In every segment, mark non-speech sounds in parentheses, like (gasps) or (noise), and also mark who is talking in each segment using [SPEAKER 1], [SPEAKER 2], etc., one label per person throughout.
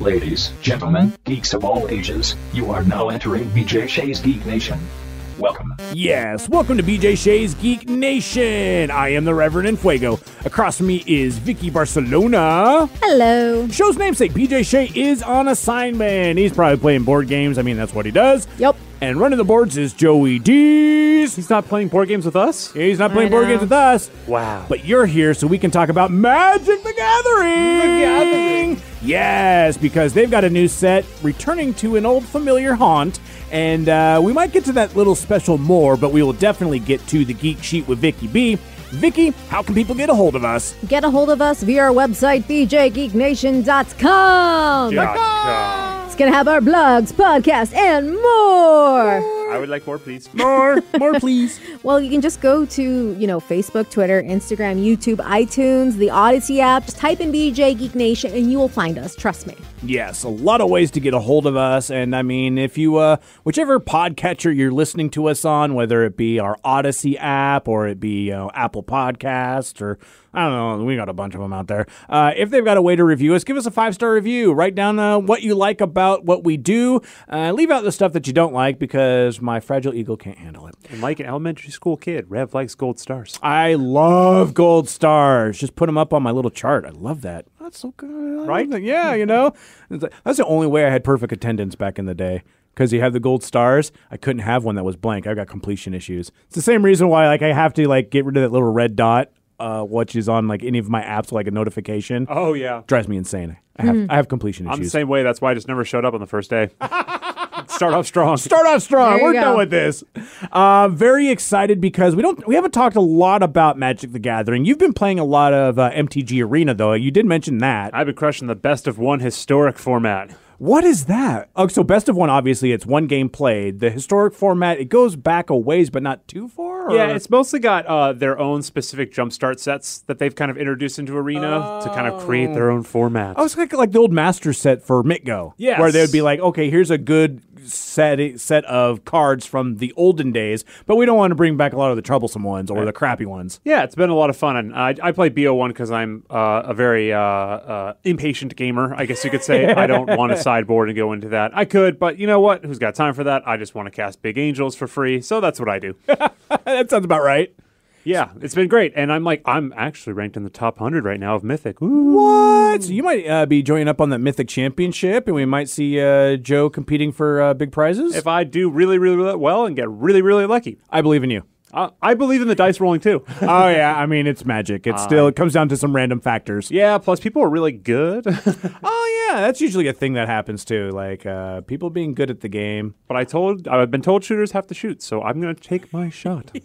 [SPEAKER 1] Ladies, gentlemen, geeks of all ages, you are now entering BJ Shea's Geek Nation. Welcome.
[SPEAKER 2] Yes, welcome to BJ Shea's Geek Nation. I am the Reverend Enfuego. Across from me is Vicky Barcelona.
[SPEAKER 3] Hello.
[SPEAKER 2] Show's namesake, BJ Shea, is on assignment. He's probably playing board games. I mean, that's what he does.
[SPEAKER 3] Yep.
[SPEAKER 2] And running the boards is Joey Dees.
[SPEAKER 4] He's not playing board games with us?
[SPEAKER 2] He's not playing board
[SPEAKER 3] know.
[SPEAKER 2] games with us.
[SPEAKER 4] Wow.
[SPEAKER 2] But you're here so we can talk about Magic the Gathering. The Gathering. Yes, because they've got a new set returning to an old familiar haunt. And uh, we might get to that little special more, but we will definitely get to the geek sheet with Vicky B. Vicky, how can people get a hold of us?
[SPEAKER 3] Get a hold of us via our website, bjgeeknation.com. It's to have our blogs, podcasts, and more.
[SPEAKER 4] I would like more, please.
[SPEAKER 2] More, more, please. (laughs)
[SPEAKER 3] Well, you can just go to, you know, Facebook, Twitter, Instagram, YouTube, iTunes, the Audacy app. Just type in BJ Geek Nation and you will find us. Trust me.
[SPEAKER 2] Yes, a lot of ways to get a hold of us. And I mean, if you, uh, whichever podcatcher you're listening to us on, whether it be our Audacy app or it be, you know, Apple Podcast or I don't know, we got a bunch of them out there. Uh, if they've got a way to review us, give us a five star review. Write down uh, what you like about what we do. Uh, leave out the stuff that you don't like because my fragile eagle can't handle it.
[SPEAKER 4] And like an elementary school kid, Rev likes gold stars.
[SPEAKER 2] I love gold stars. Just put them up on my little chart. I love that. That's so good.
[SPEAKER 4] Right?
[SPEAKER 2] Yeah, you know, like- that's the only way I had perfect attendance back in the day. Because you have the gold stars, I couldn't have one that was blank. I've got completion issues. It's the same reason why, like, I have to like get rid of that little red dot, uh, which is on like any of my apps, like a notification.
[SPEAKER 4] Oh, yeah.
[SPEAKER 2] Drives me insane. I have I have completion
[SPEAKER 4] I'm the
[SPEAKER 2] issues.
[SPEAKER 4] same way. That's why I just never showed up on the first day. (laughs) Start off strong.
[SPEAKER 2] Start off strong.
[SPEAKER 3] You
[SPEAKER 2] We're
[SPEAKER 3] go.
[SPEAKER 2] done with this. Uh, very excited because we don't we haven't talked a lot about Magic the Gathering. You've been playing a lot of uh, MTG Arena though. You did mention that.
[SPEAKER 4] I've been crushing the best of one historic format.
[SPEAKER 2] What is that? Oh, so best of one. Obviously, it's one game played. The historic format it goes back a ways, but not too far. or-
[SPEAKER 4] Yeah, it's mostly got uh, their own specific jumpstart sets that they've kind of introduced into Arena to kind of create their own format.
[SPEAKER 2] Oh, it's like like the old master set for MTGO.
[SPEAKER 4] Yes.
[SPEAKER 2] where they would be like, okay, here's a good set set of cards from the olden days, but we don't want to bring back a lot of the troublesome ones or the crappy ones.
[SPEAKER 4] Yeah, it's been a lot of fun, and I, I play BO1 because I'm uh, a very uh, uh, impatient gamer, I guess you could say. I don't (laughs) want to sideboard and go into that. I could, but you know what? Who's got time for that? I just want to cast Big Angels for free, so that's what I do. (laughs)
[SPEAKER 2] that sounds about right.
[SPEAKER 4] Yeah, it's been great, and I'm like, I'm actually ranked in the top 100 right now of Mythic. Ooh.
[SPEAKER 2] What? So you might uh, be joining up on that Mythic Championship, and we might see uh, Joe competing for uh, big prizes.
[SPEAKER 4] If I do really, really, really well and get really, really lucky,
[SPEAKER 2] I believe in you.
[SPEAKER 4] Uh, I believe in the dice rolling too. (laughs)
[SPEAKER 2] oh yeah, I mean it's magic. It's still it comes down to some random factors.
[SPEAKER 4] yeah, plus people are really good. (laughs)
[SPEAKER 2] Oh yeah, that's usually a thing that happens too. Like uh, people being good at the game.
[SPEAKER 4] but I told, I've been told shooters have to shoot, so I'm going to take my shot. (laughs)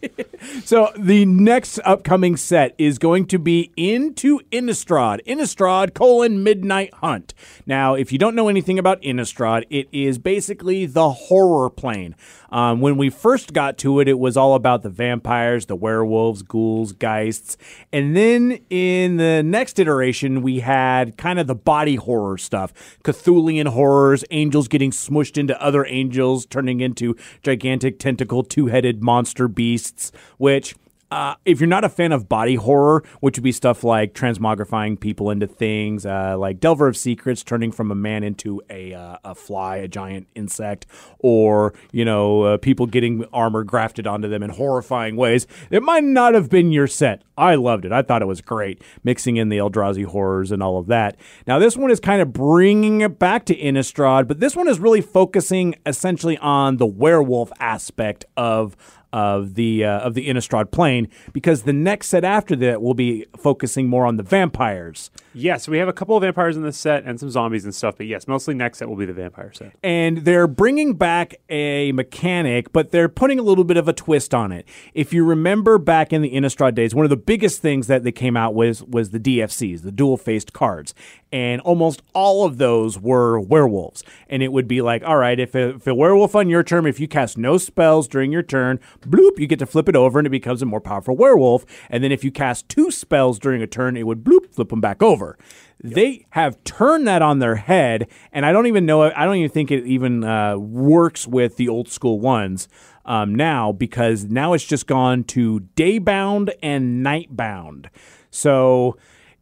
[SPEAKER 2] So the next upcoming set is going to be into Innistrad. Innistrad colon Midnight Hunt. Now, if you don't know anything about Innistrad, it is basically the horror plane. Um, when we first got to it, it was all about the vampires, the werewolves, ghouls, geists. And then in the next iteration, we had kind of the body horror stuff Cthulian horrors, angels getting smushed into other angels, turning into gigantic tentacle, two headed monster beasts, which. Uh, if you're not a fan of body horror, which would be stuff like transmogrifying people into things, uh, like Delver of Secrets turning from a man into a uh, a fly, a giant insect, or you know uh, people getting armor grafted onto them in horrifying ways, it might not have been your set. I loved it. I thought it was great, mixing in the Eldrazi horrors and all of that. Now this one is kind of bringing it back to Innistrad, but this one is really focusing essentially on the werewolf aspect of of the uh, of the Innistrad plane because the next set after that will be focusing more on the vampires.
[SPEAKER 4] yes, we have a couple of vampires in this set and some zombies and stuff, but yes, mostly next set will be the vampire set.
[SPEAKER 2] and they're bringing back a mechanic, but they're putting a little bit of a twist on it. If you remember back in the Innistrad days, one of the biggest things that they came out with was the DFCs, the dual faced cards, and almost all of those were werewolves. And it would be like, all right, if a, if a werewolf on your turn, if you cast no spells during your turn, bloop, you get to flip it over and it becomes a more powerful werewolf. And then if you cast two spells during a turn, it would bloop, flip them back over. They have turned that on their head, and I don't even know. I don't even think it even uh, works with the old school ones um, now because now it's just gone to day bound and night bound. So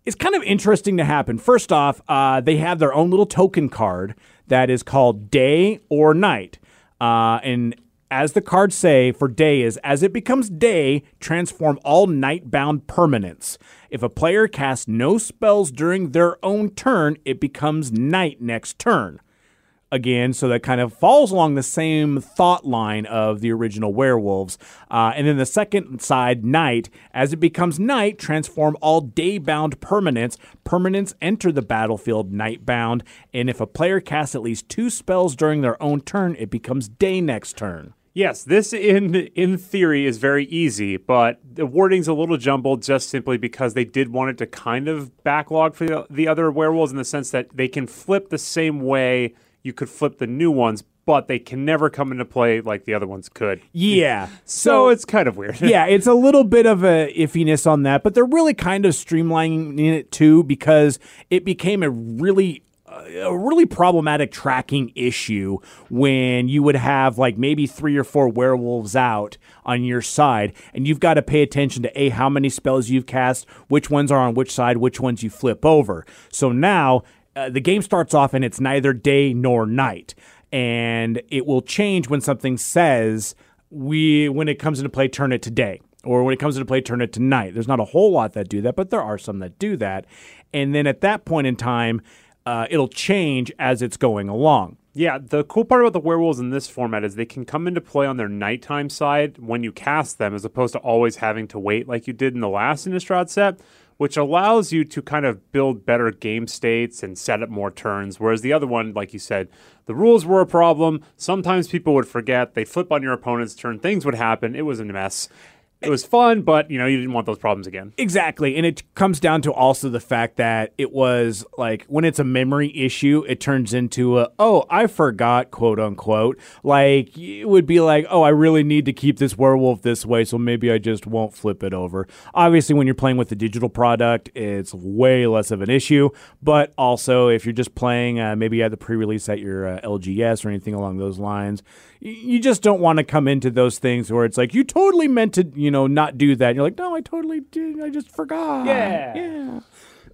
[SPEAKER 2] it's kind of interesting to happen. First off, uh, they have their own little token card that is called day or night. Uh, and as the cards say for day is as it becomes day, transform all night bound permanents. If a player casts no spells during their own turn, it becomes night next turn again, so that kind of falls along the same thought line of the original werewolves. Uh, and then the second side, night, as it becomes night, transform all day bound permanents. Permanents enter the battlefield night bound, and if a player casts at least two spells during their own turn, it becomes day next turn.
[SPEAKER 4] Yes, this in in theory is very easy, but the wording's a little jumbled just simply because they did want it to kind of backlog for the, the other werewolves in the sense that they can flip the same way you could flip the new ones, but they can never come into play like the other ones could.
[SPEAKER 2] Yeah.
[SPEAKER 4] So, it's kind of weird.
[SPEAKER 2] yeah, it's a little bit of a iffiness on that, but they're really kind of streamlining it too because it became a really a really problematic tracking issue when you would have like maybe three or four werewolves out on your side and you've got to pay attention to a how many spells you've cast which ones are on which side which ones you flip over so now uh, the game starts off and it's neither day nor night, and it will change when something says we when it comes into play turn it to day or when it comes into play turn it to night. There's not a whole lot that do that, but there are some that do that, and then at that point in time, uh, it'll change as it's going along.
[SPEAKER 4] Yeah, the cool part about the werewolves in this format is they can come into play on their nighttime side when you cast them, as opposed to always having to wait like you did in the last Innistrad set which allows you to kind of build better game states and set up more turns. Whereas the other one, like you said, the rules were a problem. Sometimes people would forget. They flip on your opponent's turn. Things would happen. It was a mess it was fun, but you know, you didn't want those problems again.
[SPEAKER 2] Exactly. And it comes down to also the fact that it was like when it's a memory issue, it turns into a, oh, I forgot, quote unquote. Like it would be like, oh, I really need to keep this werewolf this way, so maybe I just won't flip it over. Obviously, when you're playing with the digital product, it's way less of an issue. But also, if you're just playing, uh, maybe had the pre release at your uh, LGS or anything along those lines, you just don't want to come into those things where it's like, you totally meant to, you know, not do that. And you're like, no, I totally did. I just forgot.
[SPEAKER 4] Yeah.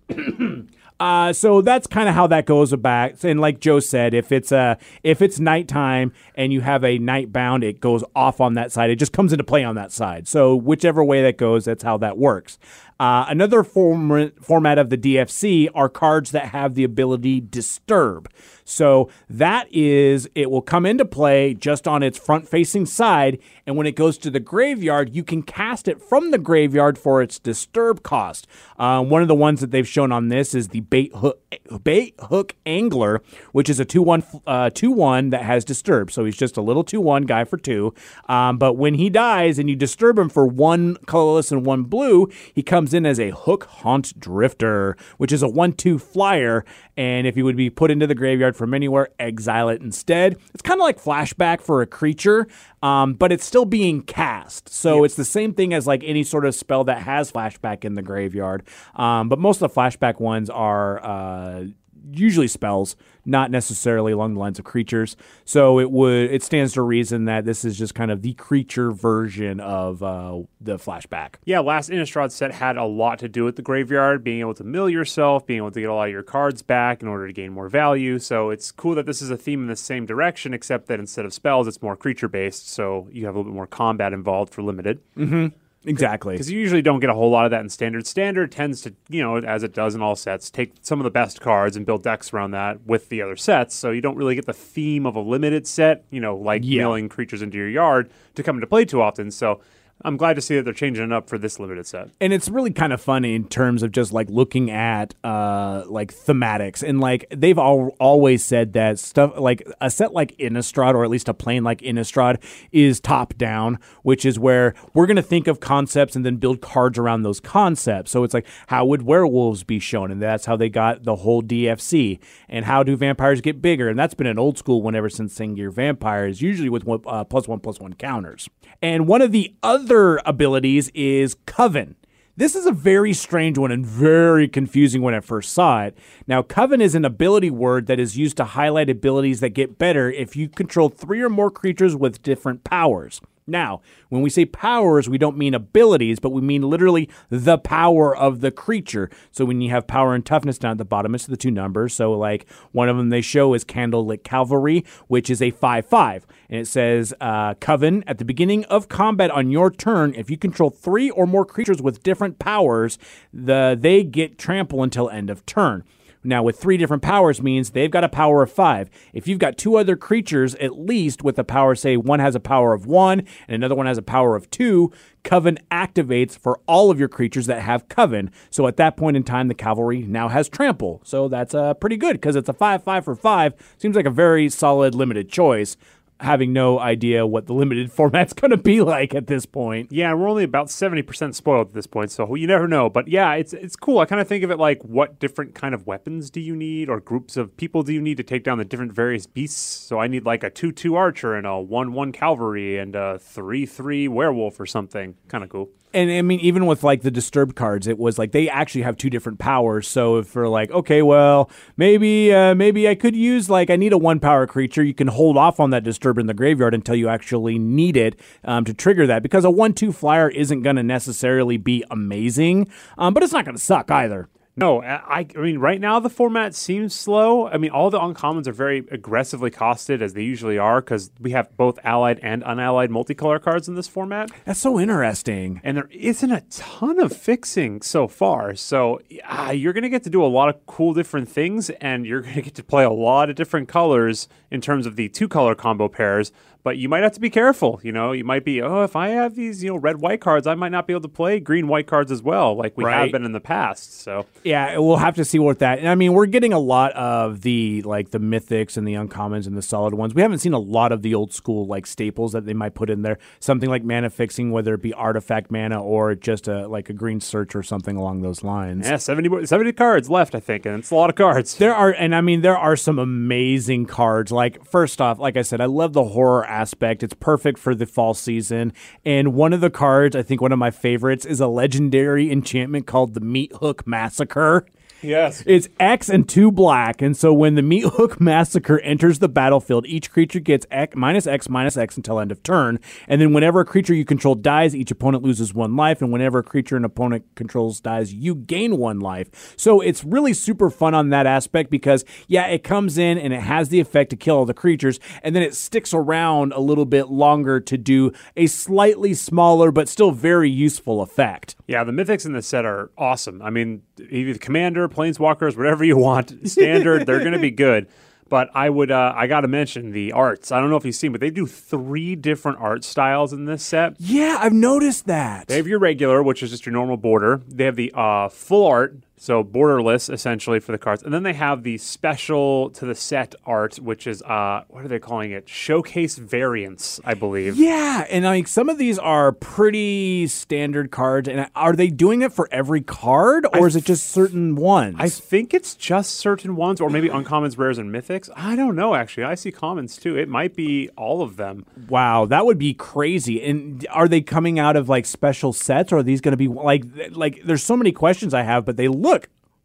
[SPEAKER 2] Yeah. (clears throat) Uh, so that's kind of how that goes about. And like Joe said, if it's a if it's nighttime and you have a night bound, it goes off on that side. It just comes into play on that side. So whichever way that goes, that's how that works. Uh, another form, format of the DFC are cards that have the ability disturb. So that is, it will come into play just on its front facing side. And when it goes to the graveyard, you can cast it from the graveyard for its disturb cost. Uh, one of the ones that they've shown on this is the bait hook, bait hook angler, which is a 2 1 uh, 2 1 that has disturb. So he's just a little 2 1 guy for two. Um, but when he dies and you disturb him for one colorless and one blue, he comes in as a hook haunt drifter, which is a 1 2 flyer. And if he would be put into the graveyard from anywhere, exile it instead. It's kind of like flashback for a creature, um, but it's still being cast. So yep. it's the same thing as like any sort of spell that has flashback in the graveyard. Um, but most of the flashback ones are uh, usually spells, not necessarily along the lines of creatures. So it would it stands to reason that this is just kind of the creature version of uh, the flashback.
[SPEAKER 4] Yeah, last Innistrad set had a lot to do with the graveyard, being able to mill yourself, being able to get a lot of your cards back in order to gain more value. So it's cool that this is a theme in the same direction, except that instead of spells, it's more creature based. So you have a little bit more combat involved for limited.
[SPEAKER 2] Mm-hmm. Exactly.
[SPEAKER 4] Because you usually don't get a whole lot of that in standard. Standard tends to, you know, as it does in all sets, take some of the best cards and build decks around that with the other sets. So you don't really get the theme of a limited set, you know, like yeah. milling creatures into your yard to come into play too often. So I'm glad to see that they're changing it up for this limited set.
[SPEAKER 2] And it's really kind of funny in terms of just like looking at uh like thematics and like they've all always said that stuff like a set like Innistrad or at least a plane like Innistrad is top down, which is where we're going to think of concepts and then build cards around those concepts. So it's like how would werewolves be shown and that's how they got the whole DFC and how do vampires get bigger and that's been an old school one ever since Sengir Vampires usually with one, uh, plus 1 plus 1 counters. And one of the other other abilities is Coven. This is a very strange one and very confusing when I first saw it. Now, Coven is an ability word that is used to highlight abilities that get better if you control three or more creatures with different powers. Now, when we say powers, we don't mean abilities, but we mean literally the power of the creature. So when you have power and toughness down at the bottom, it's the two numbers. So, like, one of them they show is Candlelit Cavalry, which is a 5 5. And it says, uh, Coven, at the beginning of combat on your turn, if you control three or more creatures with different powers, the they get trample until end of turn. Now, with three different powers means they've got a power of five. If you've got two other creatures, at least with a power, say one has a power of one and another one has a power of two, Coven activates for all of your creatures that have Coven. So at that point in time, the cavalry now has trample. So that's uh, pretty good because it's a 5 5 for 5. Seems like a very solid limited choice having no idea what the limited (laughs) format's going to be like at this point.
[SPEAKER 4] Yeah, we're only about seventy percent spoiled at this point, so you never know. But yeah, it's it's cool. I kind of think of it like, what different kind of weapons do you need, or groups of people do you need to take down the different various beasts? So I need like a two-two archer and a one-one cavalry and a three-three werewolf or something. Kind of cool.
[SPEAKER 2] And I mean, even with like the disturbed cards, it was like they actually have two different powers. So if we're like, okay, well, maybe uh, maybe I could use like I need a one power creature. You can hold off on that disturb in the graveyard until you actually need it um, to trigger that because a one two flyer isn't going to necessarily be amazing, um, but it's not going to suck either.
[SPEAKER 4] No, I, I mean, right now the format seems slow. I mean, all the uncommons are very aggressively costed, as they usually are, because we have both allied and unallied multicolor cards in this format.
[SPEAKER 2] That's so interesting.
[SPEAKER 4] And there isn't a ton of fixing so far. So uh, you're going to get to do a lot of cool different things, and you're going to get to play a lot of different colors in terms of the two color combo pairs but you might have to be careful. You know, you might be, oh, if I have these, you know, red white cards, I might not be able to play green white cards as well, like we
[SPEAKER 2] Right.
[SPEAKER 4] have been in the past. So
[SPEAKER 2] Yeah, we'll have to see what that. And I mean, we're getting a lot of the like the mythics and the uncommons and the solid ones. We haven't seen a lot of the old school like staples that they might put in there. Something like mana fixing, whether it be artifact mana or just a like a green search or something along those lines.
[SPEAKER 4] yeah, 70, 70 cards left, I think, and it's a lot of cards.
[SPEAKER 2] There are, and I mean, there are some amazing cards. Like, first off, like I said, I love the horror aspect. It's perfect for the fall season. And one of the cards, I think one of my favorites, is a legendary enchantment called the Meat Hook Massacre.
[SPEAKER 4] Yes.
[SPEAKER 2] It's X and two black, and so when the Meat Hook (laughs) Massacre enters the battlefield, each creature gets X, minus X minus X until end of turn. And then whenever a creature you control dies, each opponent loses one life, and whenever a creature an opponent controls dies, you gain one life. So it's really super fun on that aspect because yeah, it comes in and it has the effect to kill all the creatures, and then it sticks around a little bit longer to do a slightly smaller but still very useful effect.
[SPEAKER 4] Yeah, the mythics in the set are awesome. I mean, either the commander, planeswalkers, whatever you want, (laughs) standard, they're going to be good. But I would, uh, I got to mention the arts. I don't know if you've seen, but they do three different art styles in this set.
[SPEAKER 2] Yeah, I've noticed that.
[SPEAKER 4] They have your regular, which is just your normal border. They have the uh, full art, so borderless essentially for the cards, and then they have the special to the set art, which is uh, what are they calling it? Showcase variants, I believe.
[SPEAKER 2] Yeah, and like some of these are pretty standard cards. And are they doing it for every card, or is it just certain ones?
[SPEAKER 4] I think it's just certain ones, or maybe (sighs) uncommons, rares, and mythics. I don't know. Actually, I see commons too. It might be all of them.
[SPEAKER 2] wow, that would be crazy. And are they coming out of like special sets, or are these going to be like like? There's so many questions I have, but they look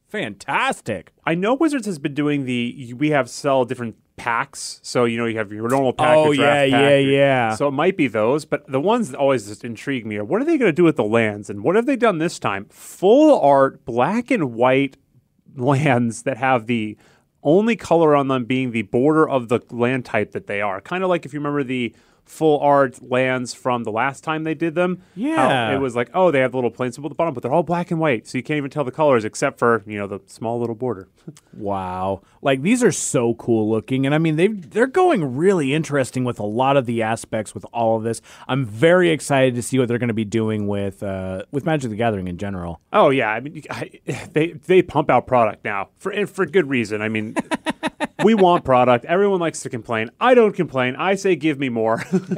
[SPEAKER 2] fantastic.
[SPEAKER 4] I know Wizards has been doing the. We have sell different packs, so you know you have your normal pack.
[SPEAKER 2] Oh,
[SPEAKER 4] draft
[SPEAKER 2] yeah,
[SPEAKER 4] pack,
[SPEAKER 2] yeah, yeah.
[SPEAKER 4] So it might be those, but the ones that always just intrigue me are what are they going to do with the lands, and what have they done this time? Full art, black and white lands that have the only color on them being the border of the land type that they are. Kind of like if you remember the full art lands from the last time they did them.
[SPEAKER 2] Yeah.
[SPEAKER 4] it was like, oh, they have the little symbol at the bottom, but they're all black and white, so you can't even tell the colors except for you know the small little border. (laughs)
[SPEAKER 2] Wow. Like these are so cool looking and I mean they they're going really interesting with a lot of the aspects with all of this. I'm very excited to see what they're going to be doing with uh with Magic the Gathering in general.
[SPEAKER 4] Oh yeah, I mean, I, (laughs) they they pump out product now for and for good reason. I mean, we want product. Everyone likes to complain. I don't complain. I say give me more. (laughs)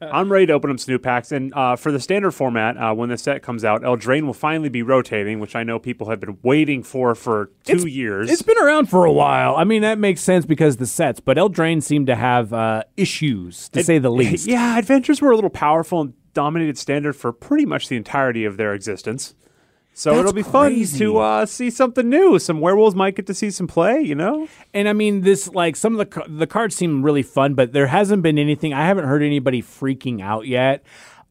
[SPEAKER 4] I'm ready to open up some new packs. And uh, for the standard format, uh, when the set comes out, Eldraine will finally be rotating, which I know people have been waiting for for two years.
[SPEAKER 2] It's been around for a while. I mean that makes sense because the sets, but Eldraine seemed to have uh issues to say the (laughs) least.
[SPEAKER 4] Yeah, adventures were a little powerful and dominated standard for pretty much the entirety of their existence. So
[SPEAKER 2] That's
[SPEAKER 4] it'll be fun to uh, see something new. Some werewolves might get to see some play, you know?
[SPEAKER 2] And I mean, this like some of the the cards seem really fun, but there hasn't been anything. I haven't heard anybody freaking out yet.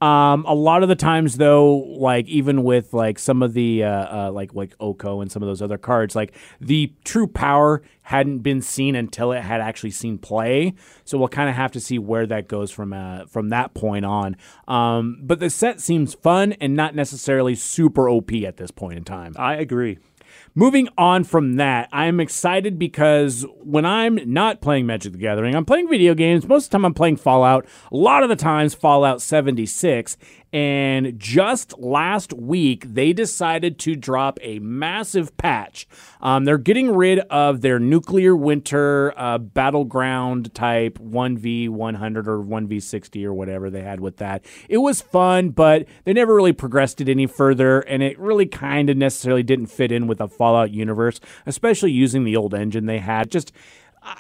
[SPEAKER 2] Um, a lot of the times, though, like even with like some of the uh, uh, like like Oko and some of those other cards, like the true power hadn't been seen until it had actually seen play. So we'll kind of have to see where that goes from uh, from that point on. Um, but the set seems fun and not necessarily super OP at this point in time.
[SPEAKER 4] I agree.
[SPEAKER 2] Moving on from that, I'm excited because when I'm not playing Magic the Gathering, I'm playing video games. Most of the time, I'm playing Fallout. A lot of the times, Fallout 76. And just last week, they decided to drop a massive patch. Um, they're getting rid of their nuclear winter uh, battleground type 1v100 or 1v60 or whatever they had with that. It was fun, but they never really progressed it any further, and it really kind of necessarily didn't fit in with a Fallout universe, especially using the old engine they had. Just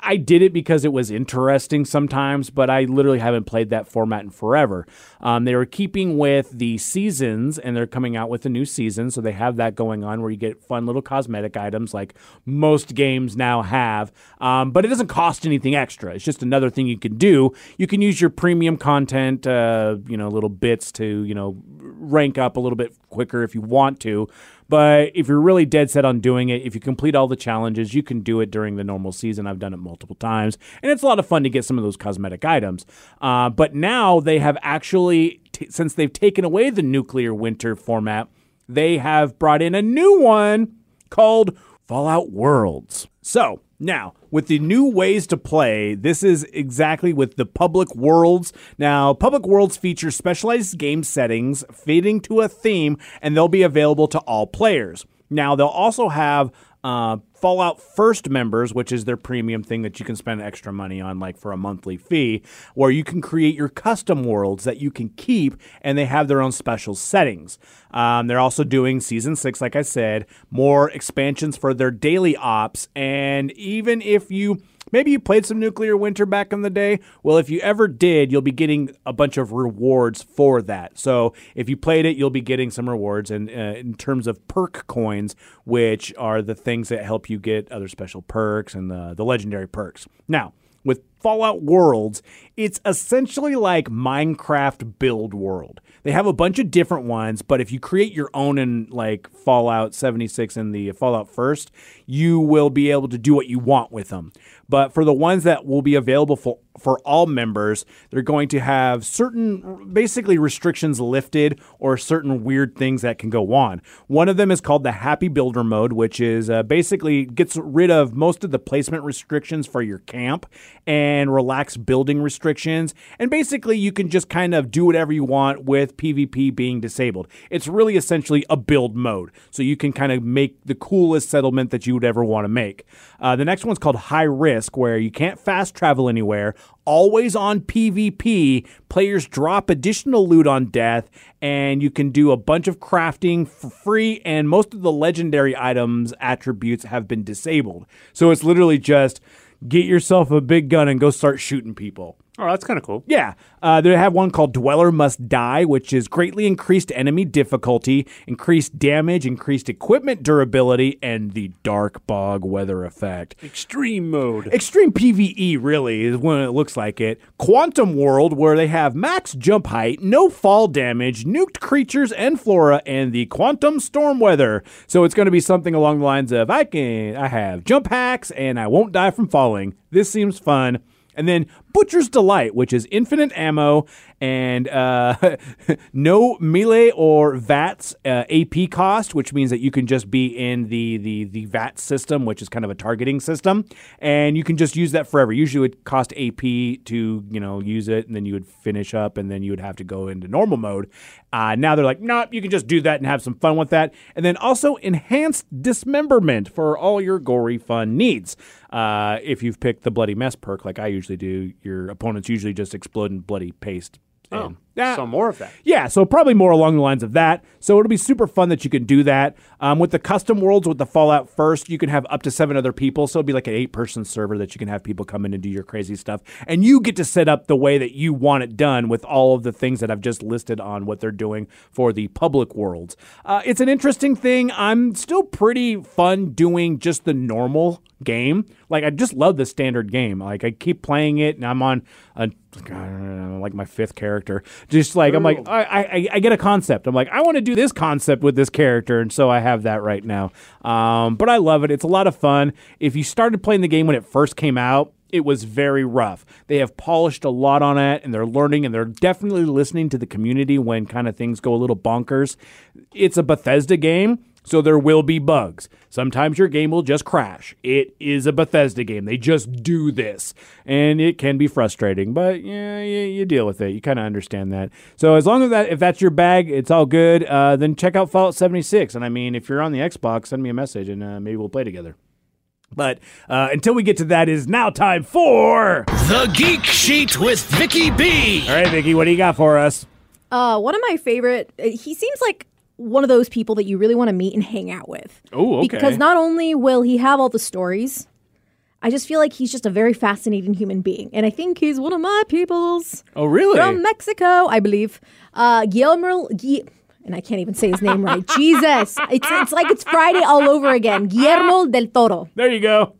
[SPEAKER 2] I did it because it was interesting sometimes, but I literally haven't played that format in forever. Um, they were keeping with the seasons, and they're coming out with a new season, so they have that going on where you get fun little cosmetic items like most games now have. Um, but it doesn't cost anything extra. It's just another thing you can do. You can use your premium content, uh, you know, little bits to you know rank up a little bit quicker if you want to. But if you're really dead set on doing it, if you complete all the challenges, you can do it during the normal season. I've done it multiple times, and it's a lot of fun to get some of those cosmetic items. Uh, but now they have actually, t- since they've taken away the nuclear winter format, they have brought in a new one called Fallout Worlds. So now, with the new ways to play, this is exactly with the Public Worlds. Now, Public Worlds feature specialized game settings fitting to a theme, and they'll be available to all players. Now, they'll also have uh, Fallout First members, which is their premium thing that you can spend extra money on, like for a monthly fee, where you can create your custom worlds that you can keep, and they have their own special settings. Um, they're also doing season six, like I said, more expansions for their daily ops, and even if you Maybe you played some Nuclear Winter back in the day. Well, if you ever did, you'll be getting a bunch of rewards for that. So if you played it, you'll be getting some rewards. And uh, in terms of perk coins, which are the things that help you get other special perks and the, the legendary perks. Now, with Fallout Worlds, it's essentially like Minecraft Build World. They have a bunch of different ones, but if you create your own in like Fallout 76 and the Fallout First, you will be able to do what you want with them. But for the ones that will be available for, for all members, they're going to have certain basically restrictions lifted or certain weird things that can go on. One of them is called the Happy Builder mode, which is uh, basically gets rid of most of the placement restrictions for your camp and relax building restrictions. And basically, you can just kind of do whatever you want with PvP being disabled. It's really essentially a build mode. So you can kind of make the coolest settlement that you would ever want to make. Uh, the next one's called High Risk, where you can't fast travel anywhere. Always on PvP, players drop additional loot on death, and you can do a bunch of crafting for free, and most of the legendary items attributes have been disabled. So it's literally just get yourself a big gun and go start shooting people.
[SPEAKER 4] Oh, that's kind of cool.
[SPEAKER 2] Yeah, uh, they have one called Dweller Must Die, which is greatly increased enemy difficulty, increased damage, increased equipment durability, and the Dark Bog weather effect.
[SPEAKER 4] Extreme mode.
[SPEAKER 2] Extreme PvE really is when it looks like it. Quantum World, where they have max jump height, no fall damage, nuked creatures and flora, and the quantum storm weather. So it's going to be something along the lines of I can I have jump hacks and I won't die from falling. This seems fun. And then Butcher's Delight, which is infinite ammo and uh, (laughs) no melee or VATS uh, AP cost, which means that you can just be in the, the, the VAT system, which is kind of a targeting system, and you can just use that forever. Usually it cost AP to you know use it, and then you would finish up, and then you would have to go into normal mode. Uh, now they're like, nope, you can just do that and have some fun with that. And then also enhanced dismemberment for all your gory fun needs. Uh, if you've picked the bloody mess perk like I usually do, your opponents usually just explode in bloody paste.
[SPEAKER 4] Oh.
[SPEAKER 2] And Yeah.
[SPEAKER 4] some more of that.
[SPEAKER 2] Yeah, so probably more along the lines of that. So it'll be super fun that you can do that. Um, with the custom worlds, with the Fallout first, you can have up to seven other people. So it'll be like an eight person server that you can have people come in and do your crazy stuff. And you get to set up the way that you want it done with all of the things that I've just listed on what they're doing for the public worlds. Uh, it's an interesting thing. I'm still pretty fun doing just the normal game. Like I just love the standard game. Like I keep playing it, and I'm on a, like my fifth character. Just like I'm like I, I I get a concept. I'm like I want to do this concept with this character, and so I have that right now. Um, but I love it. It's a lot of fun. If you started playing the game when it first came out. It was very rough. They have polished a lot on it and they're learning and they're definitely listening to the community when kind of things go a little bonkers. It's a Bethesda game. So there will be bugs. Sometimes your game will just crash. It is a Bethesda game. They just do this. And it can be frustrating, but yeah, you, you deal with it. You kind of understand that. So as long as that if that's your bag, it's all good. Uh, then check out Fallout 76. And I mean, if you're on the Xbox, send me a message and uh, maybe we'll play together. But uh, until we get to that, it is now time for.
[SPEAKER 5] The Geek Sheet with Vicky B.
[SPEAKER 2] All right, Vicky, what do you got for us?
[SPEAKER 3] Uh, one of my favorite. uh, He seems like one of those people that you really want to meet and hang out with.
[SPEAKER 2] Oh, okay.
[SPEAKER 3] Because not only will he have all the stories, I just feel like he's just a very fascinating human being, and I think he's one of my peoples
[SPEAKER 2] Oh, really?
[SPEAKER 3] from Mexico, I believe. Uh, Guillermo. Gui- and I can't even say his name right. (laughs) Jesus, it's it's like it's Friday all over again. Guillermo del Toro.
[SPEAKER 2] there you go.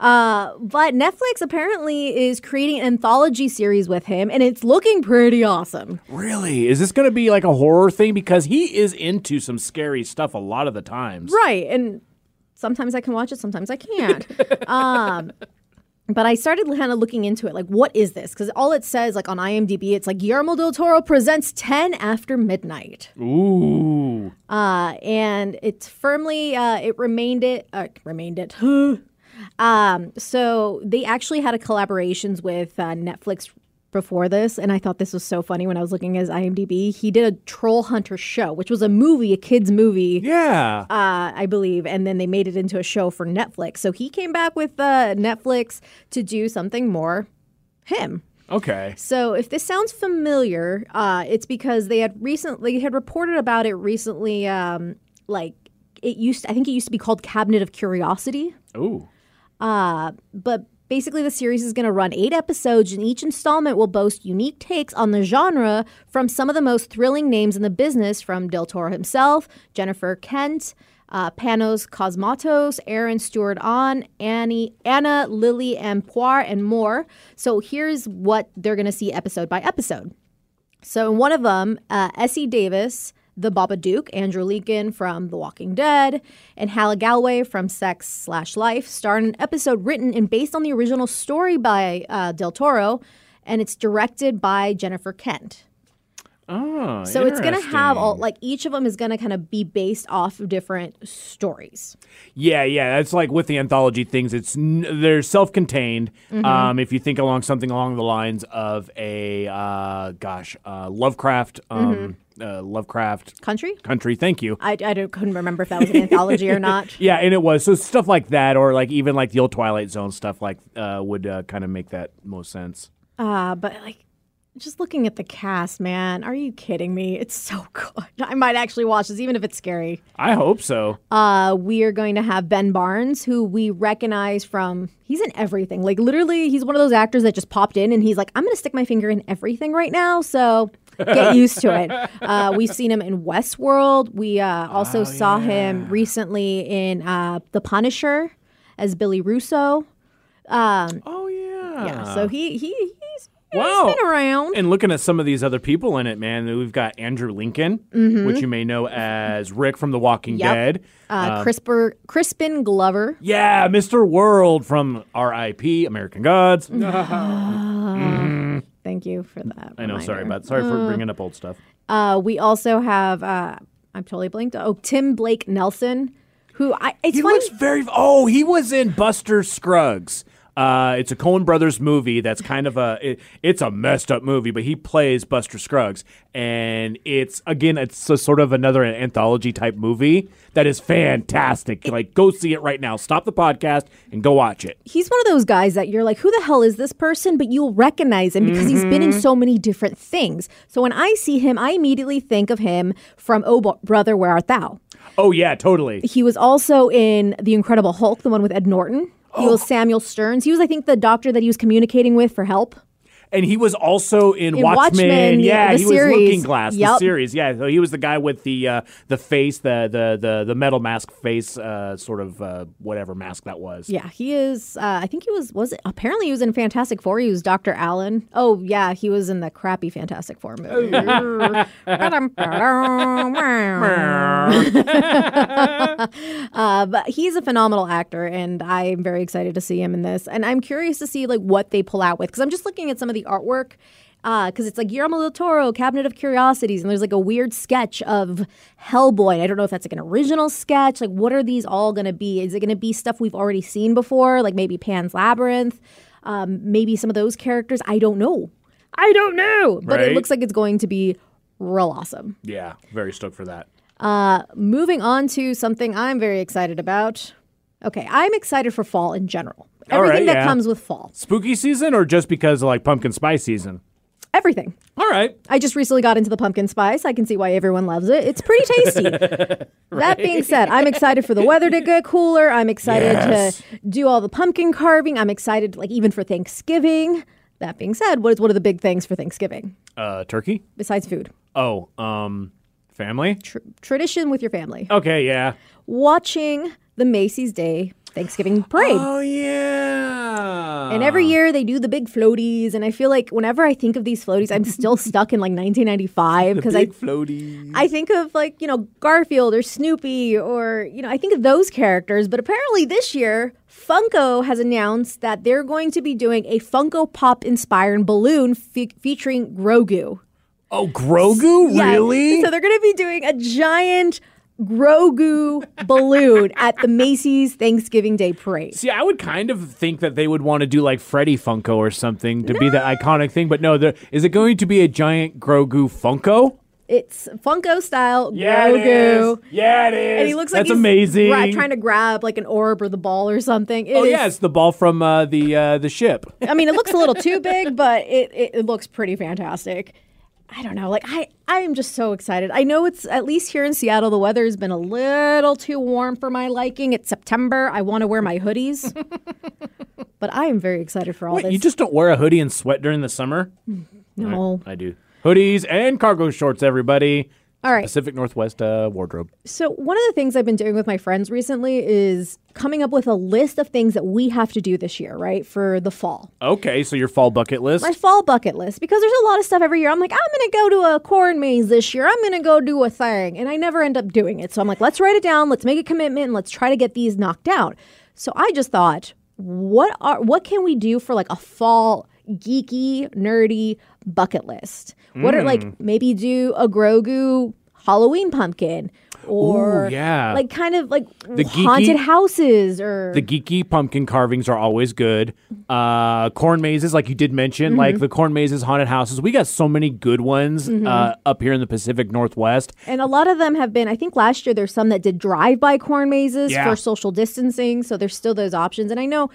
[SPEAKER 3] Uh, but Netflix apparently is creating an anthology series with him, and it's looking pretty awesome.
[SPEAKER 2] Really? Is this going to be like a horror thing? Because he is into some scary stuff a lot of the times.
[SPEAKER 3] Right. And sometimes I can watch it, sometimes I can't. (laughs) um, but I started kind of looking into it. Like, what is this? Because all it says, like on IMDb, it's like Guillermo del Toro presents 10 after midnight.
[SPEAKER 2] Ooh.
[SPEAKER 3] Uh, and it's firmly, uh, it remained it, uh, remained it. (gasps) (gasps) (laughs) um, so they actually had a collaborations with uh, Netflix before this, and I thought this was so funny when I was looking at his IMDb. He did a Troll Hunter show, which was a movie, a kids movie
[SPEAKER 2] Yeah.
[SPEAKER 3] uh, I believe, and then they made it into a show for Netflix. So he came back with uh, Netflix to do something more him.
[SPEAKER 2] okay.
[SPEAKER 3] So if this sounds familiar, uh, it's because they had recently had reported about it recently. Um, like it used, I think it used to be called Cabinet of Curiosity.
[SPEAKER 2] Ooh.
[SPEAKER 3] Uh, but basically, the series is going to run eight episodes, and each installment will boast unique takes on the genre from some of the most thrilling names in the business, from Del Toro himself, Jennifer Kent, uh, Panos Cosmatos, Aaron Stewart On, Annie, Anna, Lily and Poir, and more. So here's what they're going to see episode by episode. So in one of them, uh, Essie Davis, the Babadook, Andrew Lincoln from The Walking Dead, and Halle Galway from Sex Slash Life star in an episode written and based on the original story by uh, Del Toro, and it's directed by Jennifer Kent.
[SPEAKER 2] Oh,
[SPEAKER 3] So it's gonna have all like each of them is gonna kind of be based off of different stories.
[SPEAKER 2] Yeah, yeah. That's like with the anthology things. It's n- they're self-contained.
[SPEAKER 3] Mm-hmm.
[SPEAKER 2] Um, if you think along something along the lines of a uh, gosh, uh, Lovecraft, um,
[SPEAKER 3] Mm-hmm.
[SPEAKER 2] Uh, Lovecraft
[SPEAKER 3] Country?
[SPEAKER 2] country. Thank you.
[SPEAKER 3] I, I don't, couldn't remember if that was an anthology or (laughs) not.
[SPEAKER 2] Yeah, and it was so stuff like that, or like even like the old Twilight Zone stuff, like uh, would uh, kind of make that most sense.
[SPEAKER 3] Uh, but like, just looking at the cast, man, are you kidding me? It's so (laughs) good. I might actually watch this, even if it's scary.
[SPEAKER 2] I hope so.
[SPEAKER 3] Uh, we are going to have Ben Barnes, who we recognize from. He's in everything. Like literally, he's one of those actors that just popped in, and he's like, "I'm going to stick my finger in everything right now." So get used to it. Uh, we've seen him in Westworld. We uh, also saw him recently in uh, The Punisher as Billy Russo. Um,
[SPEAKER 2] Oh yeah.
[SPEAKER 3] yeah, so he he he's,
[SPEAKER 2] Wow.
[SPEAKER 3] been around.
[SPEAKER 2] And looking at some of these other people in it, man, we've got Andrew Lincoln, which you may know as Rick from The Walking
[SPEAKER 3] Mm-hmm. Yep.
[SPEAKER 2] Dead.
[SPEAKER 3] uh, Crisper, Crispin Glover.
[SPEAKER 2] Yeah, Mr. World from R.I.P. American Gods. (gasps)
[SPEAKER 3] Thank you for that.
[SPEAKER 2] I know, sorry
[SPEAKER 3] reminder.
[SPEAKER 2] about sorry for bringing up old stuff.
[SPEAKER 3] Uh, we also have uh, I'm totally blanked. Oh, Tim Blake Nelson, who I it's
[SPEAKER 2] He
[SPEAKER 3] funny.
[SPEAKER 2] looks very. Oh, he was in Buster Scruggs. Uh, it's a Coen Brothers movie that's kind of a it, it's a messed up movie, but he plays Buster Scruggs, and it's again it's a sort of another anthology type movie that is fantastic. Like go see it right now. Stop the podcast and go watch it.
[SPEAKER 3] He's one of those guys that you're like, who the hell is this person? But you'll recognize him because he's been in so many different things. So when I see him, I immediately think of him from Oh Bo- Brother, Where Art Thou?
[SPEAKER 2] Oh yeah, totally.
[SPEAKER 3] He was also in The Incredible Hulk, the one with Ed Norton. Oh, he was Samuel Stearns. He was, I think, the doctor that he was communicating with for help.
[SPEAKER 2] And he was also in,
[SPEAKER 3] In
[SPEAKER 2] Watchmen.
[SPEAKER 3] Watchmen,
[SPEAKER 2] yeah, he was
[SPEAKER 3] series.
[SPEAKER 2] Looking Glass, the series. Yeah, so he was the guy with the uh, the face, the the the the metal mask face, uh, sort of uh, whatever mask that was.
[SPEAKER 3] Yeah, he is. Uh, I think he was. Was it? Apparently, he was in Fantastic Four. He was Doctor Allen. Oh yeah, he was in the crappy Fantastic Four movie. (laughs) (laughs) uh, but he's a phenomenal actor, and I'm very excited to see him in this. And I'm curious to see like what they pull out with because I'm just looking at some of the artwork. Because it's like Guillermo del Toro, Cabinet of Curiosities, and there's like a weird sketch of Hellboy. I don't know if that's like an original sketch. Like, what are these all going to be? Is it going to be stuff we've already seen before, like maybe Pan's Labyrinth, um, maybe some of those characters? I don't know. I don't know, but
[SPEAKER 2] Right.
[SPEAKER 3] it looks like it's going to be real awesome.
[SPEAKER 2] Yeah, very stoked for that.
[SPEAKER 3] Uh, Moving on to something I'm very excited about. Okay, I'm excited for fall in general.
[SPEAKER 2] All right,
[SPEAKER 3] Everything that
[SPEAKER 2] yeah.
[SPEAKER 3] comes with fall.
[SPEAKER 2] Spooky season, or just because of like pumpkin spice season?
[SPEAKER 3] Everything.
[SPEAKER 2] All right.
[SPEAKER 3] I just recently got into the pumpkin spice. I can see why everyone loves it. It's pretty tasty. (laughs) That being said, I'm excited for the weather to get cooler. I'm excited
[SPEAKER 2] Yes.
[SPEAKER 3] to do all the pumpkin carving. I'm excited, like even for Thanksgiving. That being said, what is one of the big things for Thanksgiving
[SPEAKER 2] Uh, turkey.
[SPEAKER 3] besides food?
[SPEAKER 2] Oh, um, family.
[SPEAKER 3] Tr- tradition with your family.
[SPEAKER 2] Okay, yeah.
[SPEAKER 3] Watching the Macy's Day Thanksgiving parade.
[SPEAKER 2] Oh yeah.
[SPEAKER 3] And every year they do the big floaties, and I feel like whenever I think of these floaties, I'm still (laughs) stuck in like 1995 because I
[SPEAKER 2] big floaty.
[SPEAKER 3] I think of like, you know, Garfield or Snoopy or, you know, I think of those characters. But apparently this year, Funko has announced that they're going to be doing a Funko Pop inspired balloon fe- featuring Grogu.
[SPEAKER 2] Oh, Grogu,
[SPEAKER 3] Yeah,
[SPEAKER 2] really?
[SPEAKER 3] So they're going to be doing a giant Grogu balloon at the Macy's Thanksgiving Day parade.
[SPEAKER 2] See, I would kind of think that they would want to do like Freddy Funko or something to be the iconic thing, but no, the, is it going to be a giant Grogu Funko?
[SPEAKER 3] It's Funko style
[SPEAKER 2] Yeah, it
[SPEAKER 3] Grogu.
[SPEAKER 2] is. Yeah, it is.
[SPEAKER 3] And he looks like
[SPEAKER 2] That's
[SPEAKER 3] he's
[SPEAKER 2] amazing.
[SPEAKER 3] gra- trying to grab like an orb or the ball or something. It
[SPEAKER 2] oh
[SPEAKER 3] is-
[SPEAKER 2] yeah, it's the ball from uh, the uh, the ship.
[SPEAKER 3] I mean, it looks a little too big, (laughs) but it, it, it looks pretty fantastic. I don't know. Like I, I am just so excited. I know it's at least here in Seattle, the weather has been a little too warm for my liking. It's September. I want to wear my hoodies, (laughs) but I am very excited for all
[SPEAKER 2] Wait,
[SPEAKER 3] this.
[SPEAKER 2] you just don't wear a hoodie and sweat during the summer? Mm-hmm.
[SPEAKER 3] no.
[SPEAKER 2] I do. Hoodies and cargo shorts, everybody.
[SPEAKER 3] All right.
[SPEAKER 2] Pacific Northwest uh, wardrobe.
[SPEAKER 3] So one of the things I've been doing with my friends recently is coming up with a list of things that we have to do this year, right, for the fall.
[SPEAKER 2] Okay, so your fall bucket list.
[SPEAKER 3] my fall bucket list because there's a lot of stuff every year. I'm like, I'm going to go to a corn maze this year. I'm going to go do a thing. And I never end up doing it. So I'm like, let's write it down. Let's make a commitment and let's try to get these knocked out. So I just thought, what are what can we do for like a fall geeky, nerdy bucket list? What are
[SPEAKER 2] Hmm.
[SPEAKER 3] like maybe do a Grogu Halloween pumpkin or
[SPEAKER 2] Ooh, yeah.
[SPEAKER 3] like kind of like
[SPEAKER 2] The geeky-
[SPEAKER 3] haunted houses or
[SPEAKER 2] The geeky pumpkin carvings are always good. Uh, corn mazes, like you did mention,
[SPEAKER 3] Mm-hmm.
[SPEAKER 2] like the corn mazes, haunted houses. We got so many good ones
[SPEAKER 3] Mm-hmm.
[SPEAKER 2] uh, up here in the Pacific Northwest.
[SPEAKER 3] And a lot of them have been, I think last year there's some that did drive by corn mazes
[SPEAKER 2] Yeah.
[SPEAKER 3] for social distancing. So there's still those options. And I know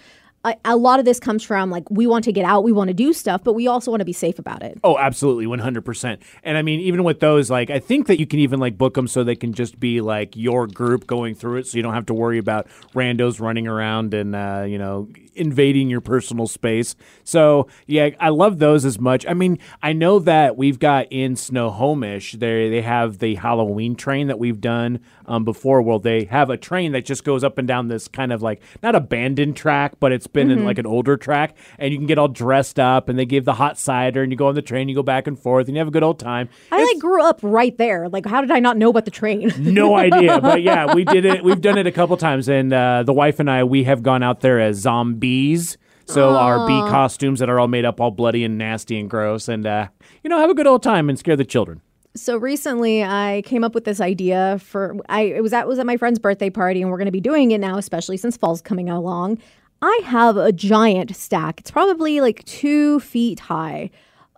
[SPEAKER 3] a, lot of this comes from like, we want to get out, we want to do stuff, but we also want to be safe about it.
[SPEAKER 2] Oh, absolutely, one hundred percent. And I mean, even with those, like I think that you can even like book them so they can just be like your group going through it, so you don't have to worry about randos running around and uh, you know invading your personal space. So yeah, I love those as much. I mean, I know that we've got in Snohomish, they they have the Halloween train that we've done um, before. Well, they have a train that just goes up and down this kind of like not abandoned track, but it's been in like an older track, and you can get all dressed up, and they give the hot cider, and you go on the train, you go back and forth, and you have a good old time.
[SPEAKER 3] I like grew up right there. Like, how did I not know about the train?
[SPEAKER 2] No (laughs) idea, but yeah, we did it. We've done it a couple times, and uh, the wife and I we have gone out there as zombies. So our bee costumes that are all made up, all bloody and nasty and gross, and uh, you know, have a good old time and scare the children.
[SPEAKER 3] so recently I came up with this idea for I it was at was at my friend's birthday party and we're going to be doing it now especially since fall's coming along. I have a giant stack. It's probably like two feet high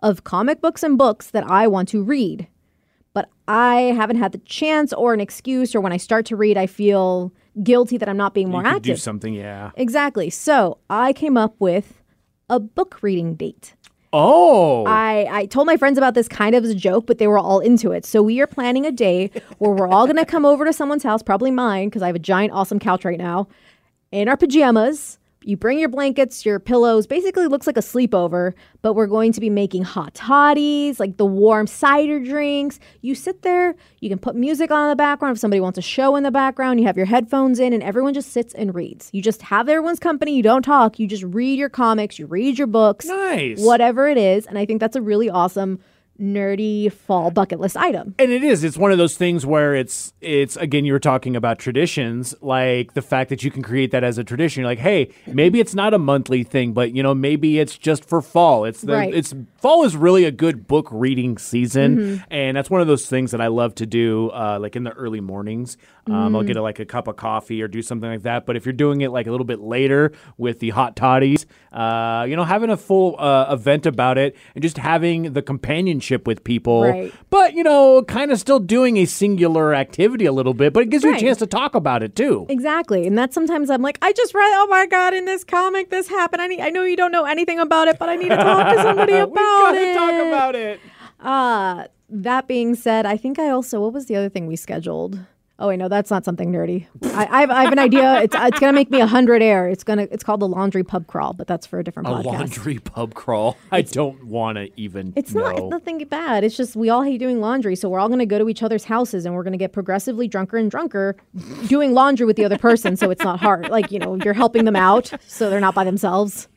[SPEAKER 3] of comic books and books that I want to read. But I haven't had the chance or an excuse, or when I start to read, I feel guilty that I'm not being more active.
[SPEAKER 2] you could do something, yeah.
[SPEAKER 3] Exactly. So I came up with a book reading date.
[SPEAKER 2] Oh,
[SPEAKER 3] I, I told my friends about this kind of as a joke, but they were all into it. So we are planning a day where we're all going to come over to someone's house, probably mine, because I have a giant, awesome couch right now, in our pajamas. You bring your blankets, your pillows. Basically, looks like a sleepover, but we're going to be making hot toddies, like the warm cider drinks. You sit there, you can put music on in the background. If somebody wants a show in the background, you have your headphones in, and everyone just sits and reads. You just have everyone's company. You don't talk. You just read your comics, you read your books
[SPEAKER 2] nice.
[SPEAKER 3] whatever it is. And I think that's a really awesome, nerdy fall bucket list item.
[SPEAKER 2] And it is. It's one of those things where it's it's again you were talking about traditions, like the fact that you can create that as a tradition. You're like, hey, maybe it's not a monthly thing, but you know, maybe it's just for fall. It's the
[SPEAKER 3] Right.
[SPEAKER 2] it's fall is really a good book reading season, and that's one of those things that I love to do, uh, like in the early mornings. Um, I'll get a, like a cup of coffee or do something like that. But if you're doing it like a little bit later with the hot toddies, uh, you know, having a full uh, event about it and just having the companionship with people
[SPEAKER 3] Right.
[SPEAKER 2] but you know, kind of still doing a singular activity a little bit, but it gives you a chance to talk about it too.
[SPEAKER 3] Exactly. And that's sometimes I'm like, I just read, oh my God, in this comic, this happened. I, need, I know you don't know anything about it, but I need to talk to somebody (laughs) about it we
[SPEAKER 2] gotta
[SPEAKER 3] it.
[SPEAKER 2] talk about it.
[SPEAKER 3] Uh, that being said, I think I also, what was the other thing we scheduled? Oh wait, no, that's not something nerdy. I, I, have, I have an idea. It's uh, it's gonna make me a hundred air. It's gonna it's called the laundry pub crawl, but that's for a different
[SPEAKER 2] A
[SPEAKER 3] podcast.
[SPEAKER 2] laundry pub crawl. (laughs) I don't want to even.
[SPEAKER 3] It's
[SPEAKER 2] know.
[SPEAKER 3] not it's nothing bad. It's just we all hate doing laundry, so we're all going to go to each other's houses and we're going to get progressively drunker and drunker doing laundry with the other person, so it's not hard. Like you know, you're helping them out, so they're not by themselves.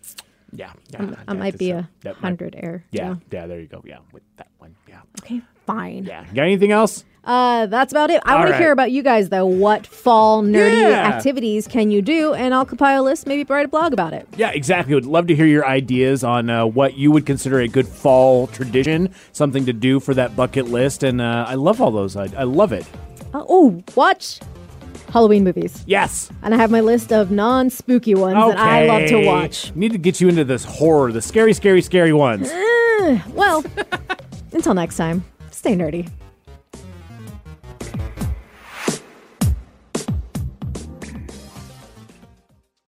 [SPEAKER 2] Yeah, yeah.
[SPEAKER 3] I
[SPEAKER 2] yeah,
[SPEAKER 3] might be a
[SPEAKER 2] might-
[SPEAKER 3] hundred air.
[SPEAKER 2] Yeah, yeah. There you go. Yeah, with that one. Yeah,
[SPEAKER 3] Okay, fine.
[SPEAKER 2] yeah. You got anything else?
[SPEAKER 3] Uh, that's about it. I want
[SPEAKER 2] right.
[SPEAKER 3] to hear about you guys though. What fall nerdy
[SPEAKER 2] Yeah.
[SPEAKER 3] activities can you do? And I'll compile a list, maybe write a blog about it.
[SPEAKER 2] Yeah, exactly. Would love to hear your ideas on uh, what you would consider a good fall tradition, something to do for that bucket list. And uh, I love all those. I, I love it.
[SPEAKER 3] Uh, oh, watch Halloween movies,
[SPEAKER 2] Yes.
[SPEAKER 3] and I have my list of non-spooky ones that I love to watch.
[SPEAKER 2] Need to get you into this horror, the scary, scary, scary ones.
[SPEAKER 3] Well, (laughs) until next time, stay nerdy.